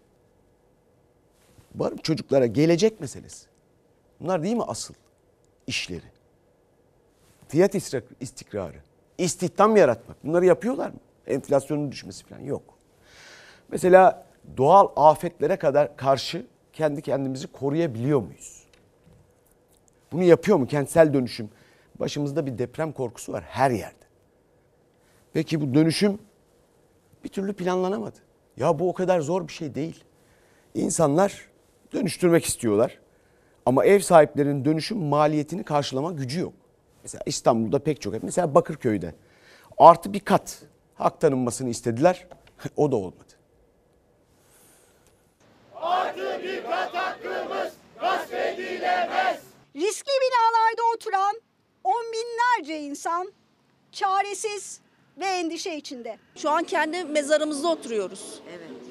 Barın çocuklara gelecek meselesi. Bunlar değil mi asıl işleri? Fiyat istikrarı, istihdam yaratmak. Bunları yapıyorlar mı? Enflasyonun düşmesi falan yok. Mesela doğal afetlere kadar karşı kendi kendimizi koruyabiliyor muyuz? Bunu yapıyor mu kentsel dönüşüm? Başımızda bir deprem korkusu var her yerde. Peki bu dönüşüm bir türlü planlanamadı. Ya bu o kadar zor bir şey değil. İnsanlar dönüştürmek istiyorlar. Ama ev sahiplerinin dönüşüm maliyetini karşılama gücü yok. Mesela İstanbul'da pek çok ev. Mesela Bakırköy'de artı bir kat hak tanınmasını istediler. o da olmadı. Artı bir kat hakkımız gasp edilemez. Riskli binalarda oturan on binlerce insan çaresiz ve endişe içinde. Şu an kendi mezarımızda oturuyoruz.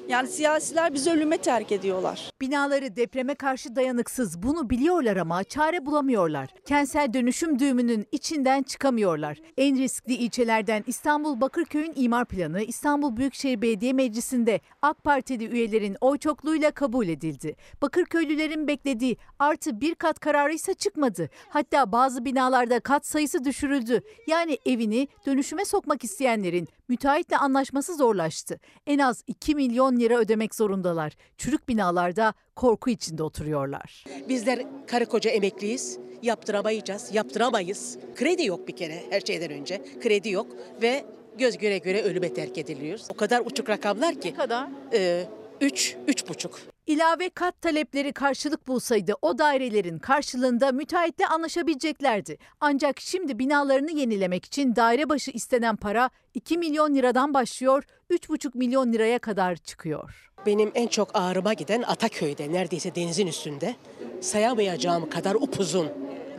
Yani siyasiler bizi ölüme terk ediyorlar. Binaları depreme karşı dayanıksız bunu biliyorlar ama çare bulamıyorlar. Kentsel dönüşüm düğümünün içinden çıkamıyorlar. En riskli ilçelerden İstanbul Bakırköy'ün imar planı İstanbul Büyükşehir Belediye Meclisi'nde AK Partili üyelerin oy çokluğuyla kabul edildi. Bakırköylülerin beklediği artı bir kat kararı ise çıkmadı. Hatta bazı binalarda kat sayısı düşürüldü. Yani evini dönüşüme sokmak isteyenlerin müteahhitle anlaşması zorlaştı. En az 2 milyon lira ödemek zorundalar. Çürük binalarda korku içinde oturuyorlar. Bizler karı koca emekliyiz. Yaptıramayacağız, yaptıramayız. Kredi yok bir kere her şeyden önce. Kredi yok ve göz göre göre ölüme terk ediliyoruz. O kadar uçuk rakamlar ki. kadar? Ee, üç, üç buçuk. İlave kat talepleri karşılık bulsaydı o dairelerin karşılığında müteahhitle anlaşabileceklerdi. Ancak şimdi binalarını yenilemek için daire başı istenen para 2 milyon liradan başlıyor, 3,5 milyon liraya kadar çıkıyor. Benim en çok ağrıma giden Ataköy'de neredeyse denizin üstünde sayamayacağım kadar upuzun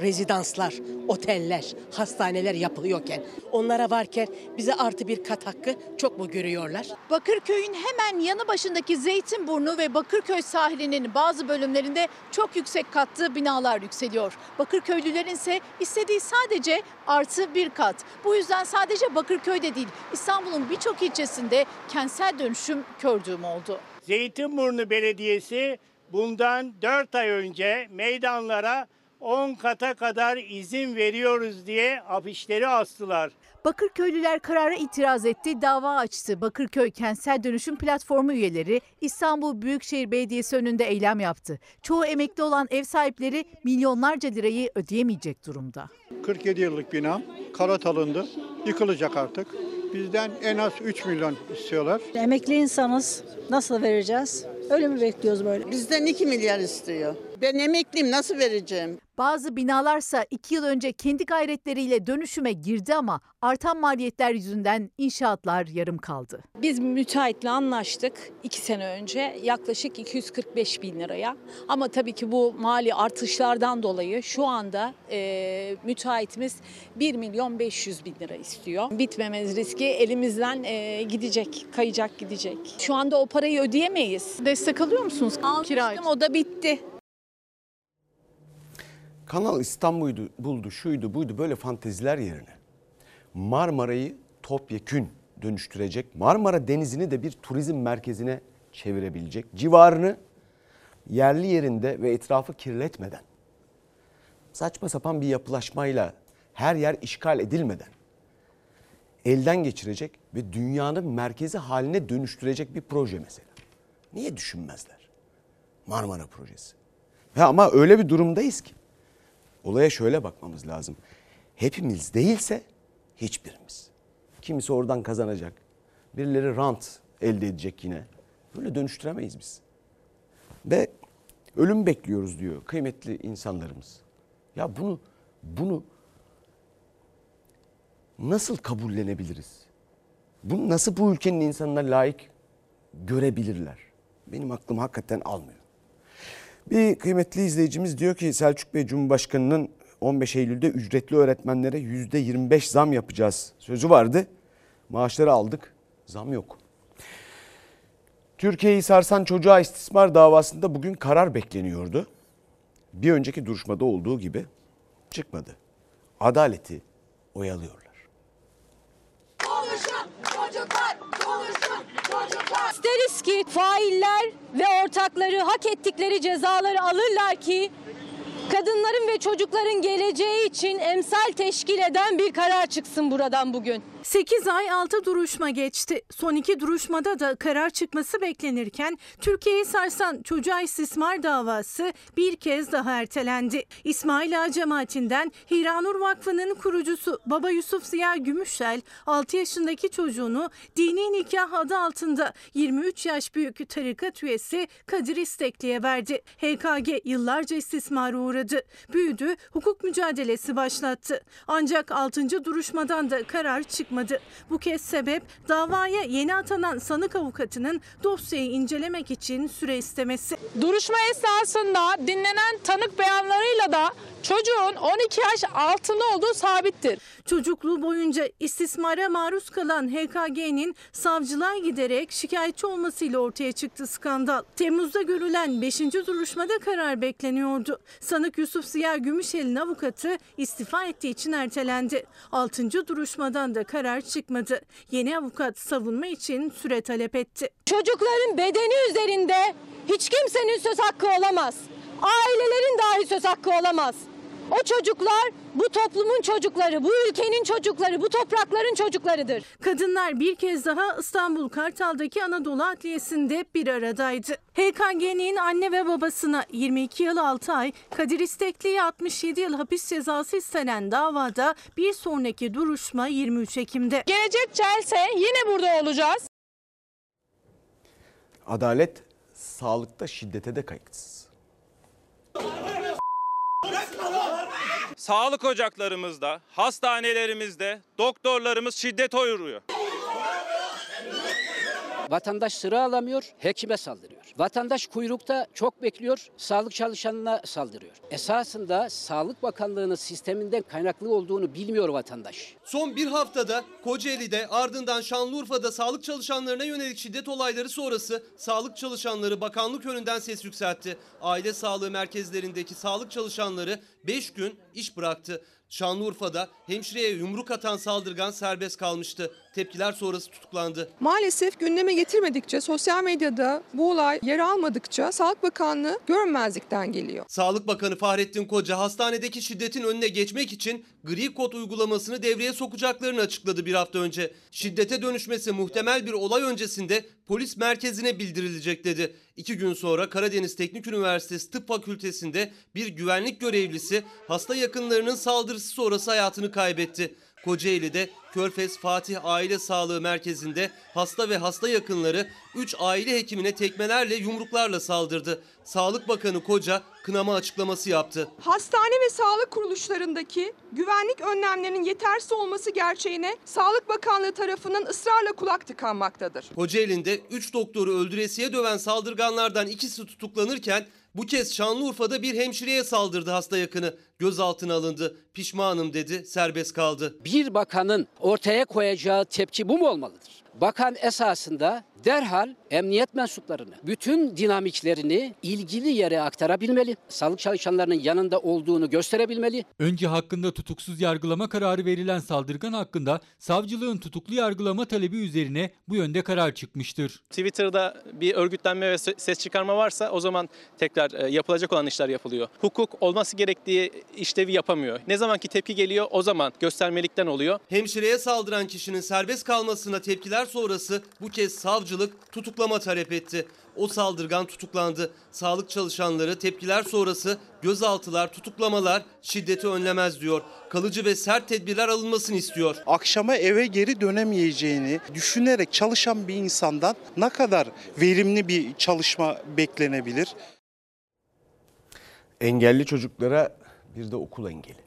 rezidanslar, oteller, hastaneler yapılıyorken onlara varken bize artı bir kat hakkı çok mu görüyorlar? Bakırköy'ün hemen yanı başındaki Zeytinburnu ve Bakırköy sahilinin bazı bölümlerinde çok yüksek katlı binalar yükseliyor. Bakırköylülerin ise istediği sadece artı bir kat. Bu yüzden sadece Bakırköy'de değil İstanbul'un birçok ilçesinde kentsel dönüşüm kördüğüm oldu. Zeytinburnu Belediyesi bundan 4 ay önce meydanlara 10 kata kadar izin veriyoruz diye afişleri astılar. Bakırköylüler karara itiraz etti, dava açtı. Bakırköy Kentsel Dönüşüm Platformu üyeleri İstanbul Büyükşehir Belediyesi önünde eylem yaptı. Çoğu emekli olan ev sahipleri milyonlarca lirayı ödeyemeyecek durumda. 47 yıllık binam karat alındı. Yıkılacak artık. Bizden en az 3 milyon istiyorlar. Emekli insanız. Nasıl vereceğiz? Ölümü bekliyoruz böyle. Bizden 2 milyar istiyor. Ben emekliyim nasıl vereceğim? Bazı binalarsa 2 yıl önce kendi gayretleriyle dönüşüme girdi ama artan maliyetler yüzünden inşaatlar yarım kaldı. Biz müteahhitle anlaştık 2 sene önce yaklaşık 245 bin liraya. Ama tabii ki bu mali artışlardan dolayı şu anda e, müteahhitimiz 1 milyon 500 bin lira istiyor. Bitmemez riski elimizden e, gidecek, kayacak gidecek. Şu anda o parayı ödeyemeyiz. Destek alıyor musunuz? Almıştım o da bitti. Kanal İstanbul'du, buldu, şuydu, buydu böyle fanteziler yerine Marmara'yı topyekün dönüştürecek, Marmara Denizi'ni de bir turizm merkezine çevirebilecek, civarını yerli yerinde ve etrafı kirletmeden, saçma sapan bir yapılaşmayla her yer işgal edilmeden elden geçirecek ve dünyanın merkezi haline dönüştürecek bir proje mesela. Niye düşünmezler? Marmara projesi. Ve ama öyle bir durumdayız ki olaya şöyle bakmamız lazım. Hepimiz değilse hiçbirimiz. Kimisi oradan kazanacak. Birileri rant elde edecek yine. Böyle dönüştüremeyiz biz. Ve ölüm bekliyoruz diyor kıymetli insanlarımız. Ya bunu bunu nasıl kabullenebiliriz? Bunu nasıl bu ülkenin insanına layık görebilirler? Benim aklım hakikaten almıyor. Bir kıymetli izleyicimiz diyor ki Selçuk Bey Cumhurbaşkanı'nın 15 Eylül'de ücretli öğretmenlere %25 zam yapacağız sözü vardı. Maaşları aldık, zam yok. Türkiye'yi sarsan çocuğa istismar davasında bugün karar bekleniyordu. Bir önceki duruşmada olduğu gibi çıkmadı. Adaleti oyalıyorlar. Konuşun çocuklar, konuşun çocuklar. İsteriz ki failler ve ortakları hak ettikleri cezaları alırlar ki kadınların ve çocukların geleceği için emsal teşkil eden bir karar çıksın buradan bugün. 8 ay 6 duruşma geçti. Son iki duruşmada da karar çıkması beklenirken Türkiye'yi sarsan çocuğa istismar davası bir kez daha ertelendi. İsmail Ağa cemaatinden Hiranur Vakfı'nın kurucusu Baba Yusuf Ziya Gümüşel 6 yaşındaki çocuğunu dini nikah adı altında 23 yaş büyük tarikat üyesi Kadir İstekli'ye verdi. HKG yıllarca istismara uğradı. Büyüdü, hukuk mücadelesi başlattı. Ancak 6. duruşmadan da karar çıkmadı. Bu kez sebep davaya yeni atanan sanık avukatının dosyayı incelemek için süre istemesi. Duruşma esnasında dinlenen tanık beyanlarıyla da çocuğun çocuğun 12 yaş altında olduğu sabittir. Çocukluğu boyunca istismara maruz kalan HKG'nin savcılığa giderek şikayetçi olmasıyla ortaya çıktı skandal. Temmuz'da görülen 5. duruşmada karar bekleniyordu. Sanık Yusuf Ziya Gümüşel'in avukatı istifa ettiği için ertelendi. 6. duruşmadan da karar çıkmadı. Yeni avukat savunma için süre talep etti. Çocukların bedeni üzerinde hiç kimsenin söz hakkı olamaz. Ailelerin dahi söz hakkı olamaz. O çocuklar bu toplumun çocukları, bu ülkenin çocukları, bu toprakların çocuklarıdır. Kadınlar bir kez daha İstanbul Kartal'daki Anadolu Adliyesi'nde bir aradaydı. HKG'nin anne ve babasına 22 yıl 6 ay, Kadir İstekli'ye 67 yıl hapis cezası istenen davada bir sonraki duruşma 23 Ekim'de. Gelecek Chelsea yine burada olacağız. Adalet sağlıkta şiddete de kayıtsız. Sağlık ocaklarımızda, hastanelerimizde doktorlarımız şiddet uyuruyor. Vatandaş sıra alamıyor, hekime saldırıyor. Vatandaş kuyrukta çok bekliyor, sağlık çalışanına saldırıyor. Esasında Sağlık Bakanlığı'nın sisteminden kaynaklı olduğunu bilmiyor vatandaş. Son bir haftada Kocaeli'de ardından Şanlıurfa'da sağlık çalışanlarına yönelik şiddet olayları sonrası sağlık çalışanları bakanlık önünden ses yükseltti. Aile sağlığı merkezlerindeki sağlık çalışanları 5 gün iş bıraktı. Şanlıurfa'da hemşireye yumruk atan saldırgan serbest kalmıştı. Tepkiler sonrası tutuklandı. Maalesef gündeme getirmedikçe, sosyal medyada bu olay yer almadıkça Sağlık Bakanlığı görünmezlikten geliyor. Sağlık Bakanı Fahrettin Koca hastanedeki şiddetin önüne geçmek için gri kod uygulamasını devreye sokacaklarını açıkladı bir hafta önce. Şiddete dönüşmesi muhtemel bir olay öncesinde polis merkezine bildirilecek dedi. İki gün sonra Karadeniz Teknik Üniversitesi Tıp Fakültesi'nde bir güvenlik görevlisi hasta yakınlarının saldırısı sonrası hayatını kaybetti. Kocaeli'de Körfez Fatih Aile Sağlığı Merkezi'nde hasta ve hasta yakınları 3 aile hekimine tekmelerle yumruklarla saldırdı. Sağlık Bakanı Koca kınama açıklaması yaptı. Hastane ve sağlık kuruluşlarındaki güvenlik önlemlerinin yetersiz olması gerçeğine Sağlık Bakanlığı tarafından ısrarla kulak tıkanmaktadır. Kocaeli'nde 3 doktoru öldüresiye döven saldırganlardan ikisi tutuklanırken bu kez Şanlıurfa'da bir hemşireye saldırdı hasta yakını. Gözaltına alındı. Pişmanım dedi, serbest kaldı. Bir bakanın ortaya koyacağı tepki bu mu olmalıdır? Bakan esasında derhal emniyet mensuplarını, bütün dinamiklerini ilgili yere aktarabilmeli. Sağlık çalışanlarının yanında olduğunu gösterebilmeli. Önce hakkında tutuksuz yargılama kararı verilen saldırgan hakkında savcılığın tutuklu yargılama talebi üzerine bu yönde karar çıkmıştır. Twitter'da bir örgütlenme ve ses çıkarma varsa o zaman tekrar e, yapılacak olan işler yapılıyor. Hukuk olması gerektiği işlevi yapamıyor. Ne zamanki tepki geliyor o zaman göstermelikten oluyor. Hemşireye saldıran kişinin serbest kalmasına tepkiler sonrası bu kez savcılık tutuklama talep etti. O saldırgan tutuklandı. Sağlık çalışanları tepkiler sonrası gözaltılar, tutuklamalar şiddeti önlemez diyor. Kalıcı ve sert tedbirler alınmasını istiyor. Akşama eve geri dönemeyeceğini düşünerek çalışan bir insandan ne kadar verimli bir çalışma beklenebilir? Engelli çocuklara bir de okul engeli.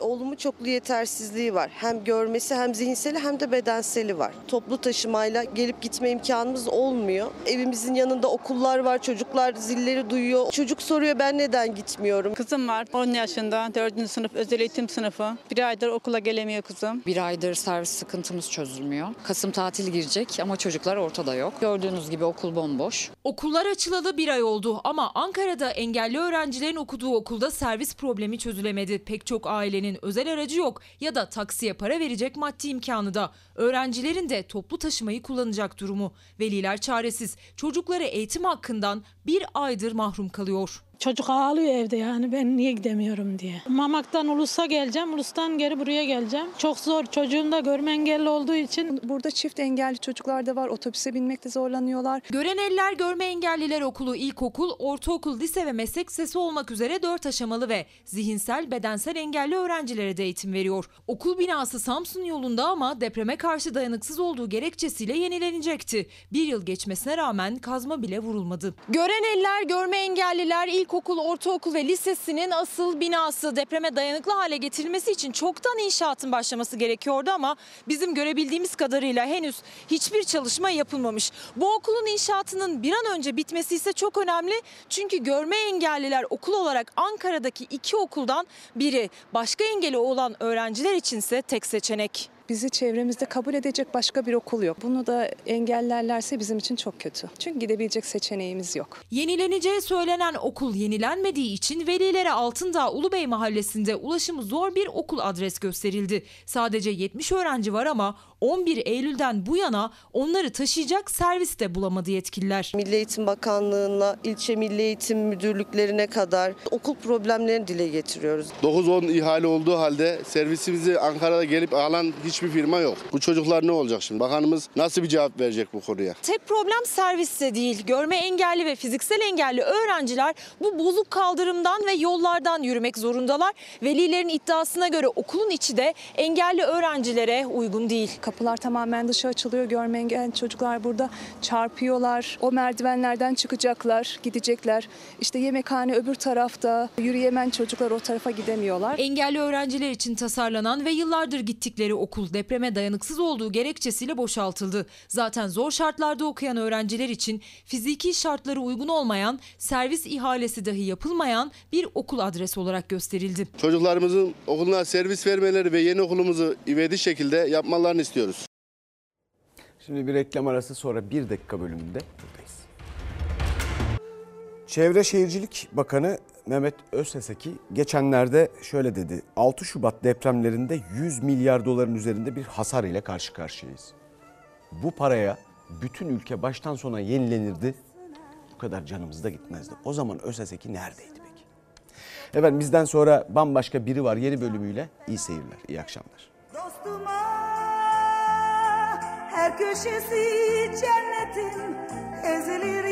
Oğlumun çoklu yetersizliği var. Hem görmesi hem zihinseli hem de bedenseli var. Toplu taşımayla gelip gitme imkanımız olmuyor. Evimizin yanında okullar var. Çocuklar zilleri duyuyor. Çocuk soruyor ben neden gitmiyorum? Kızım var 10 yaşında 4. sınıf özel eğitim sınıfı. Bir aydır okula gelemiyor kızım. Bir aydır servis sıkıntımız çözülmüyor. Kasım tatil girecek ama çocuklar ortada yok. Gördüğünüz gibi okul bomboş. Okullar açılalı bir ay oldu ama Ankara'da engelli öğrencilerin okuduğu okulda servis problemi çözülemedi. Pek çok ailenin özel aracı yok ya da taksiye para verecek maddi imkanı da. Öğrencilerin de toplu taşımayı kullanacak durumu. Veliler çaresiz. Çocukları eğitim hakkından bir aydır mahrum kalıyor. Çocuk ağlıyor evde yani ben niye gidemiyorum diye. Mamak'tan Ulus'a geleceğim, Ulus'tan geri buraya geleceğim. Çok zor çocuğum da görme engelli olduğu için. Burada çift engelli çocuklar da var. Otobüse binmekte zorlanıyorlar. Gören Eller Görme Engelliler Okulu ilkokul, ortaokul, lise ve meslek lisesi olmak üzere 4 aşamalı ve zihinsel, bedensel engelli öğrencilere de eğitim veriyor. Okul binası Samsun yolunda ama depreme karşı dayanıksız olduğu gerekçesiyle yenilenecekti. Bir yıl geçmesine rağmen kazma bile vurulmadı. Gören Eller Görme Engelliler İlkokul, ortaokul ve lisesinin asıl binası depreme dayanıklı hale getirilmesi için çoktan inşaatın başlaması gerekiyordu ama bizim görebildiğimiz kadarıyla henüz hiçbir çalışma yapılmamış. Bu okulun inşaatının bir an önce bitmesi ise çok önemli. Çünkü görme engelliler okul olarak Ankara'daki iki okuldan biri. Başka engeli olan öğrenciler içinse tek seçenek. Bizi çevremizde kabul edecek başka bir okul yok. Bunu da engellerlerse bizim için çok kötü. Çünkü gidebilecek seçeneğimiz yok. Yenileneceği söylenen okul yenilenmediği için velilere Altındağ Ulubey Mahallesi'nde ulaşımı zor bir okul adres gösterildi. Sadece 70 öğrenci var ama 11 Eylül'den bu yana onları taşıyacak servis de bulamadı yetkililer. Milli Eğitim Bakanlığı'na, ilçe milli eğitim müdürlüklerine kadar okul problemlerini dile getiriyoruz. 9-10 ihale olduğu halde servisimizi Ankara'da gelip alan hiçbir firma yok. Bu çocuklar ne olacak şimdi? Bakanımız nasıl bir cevap verecek bu konuya? Tek problem serviste değil. Görme engelli ve fiziksel engelli öğrenciler bu bozuk kaldırımdan ve yollardan yürümek zorundalar. Velilerin iddiasına göre okulun içi de engelli öğrencilere uygun değil. Kapılar tamamen dışa açılıyor. Görme engelli çocuklar burada çarpıyorlar. O merdivenlerden çıkacaklar, gidecekler. İşte yemekhane öbür tarafta. Yürüyemen çocuklar o tarafa gidemiyorlar. Engelli öğrenciler için tasarlanan ve yıllardır gittikleri okul depreme dayanıksız olduğu gerekçesiyle boşaltıldı. Zaten zor şartlarda okuyan öğrenciler için fiziki şartları uygun olmayan, servis ihalesi dahi yapılmayan bir okul adresi olarak gösterildi. Çocuklarımızın okuluna servis vermeleri ve yeni okulumuzu ivedi şekilde yapmalarını istiyoruz. Şimdi bir reklam arası sonra bir dakika bölümünde buradayız. Çevre Şehircilik Bakanı Mehmet Özseseki geçenlerde şöyle dedi. 6 Şubat depremlerinde 100 milyar doların üzerinde bir hasar ile karşı karşıyayız. Bu paraya bütün ülke baştan sona yenilenirdi. Bu kadar canımız da gitmezdi. O zaman Özseseki neredeydi peki? Efendim bizden sonra bambaşka biri var yeni bölümüyle. İyi seyirler, iyi akşamlar. Dostuma her köşesi cennetin ezilir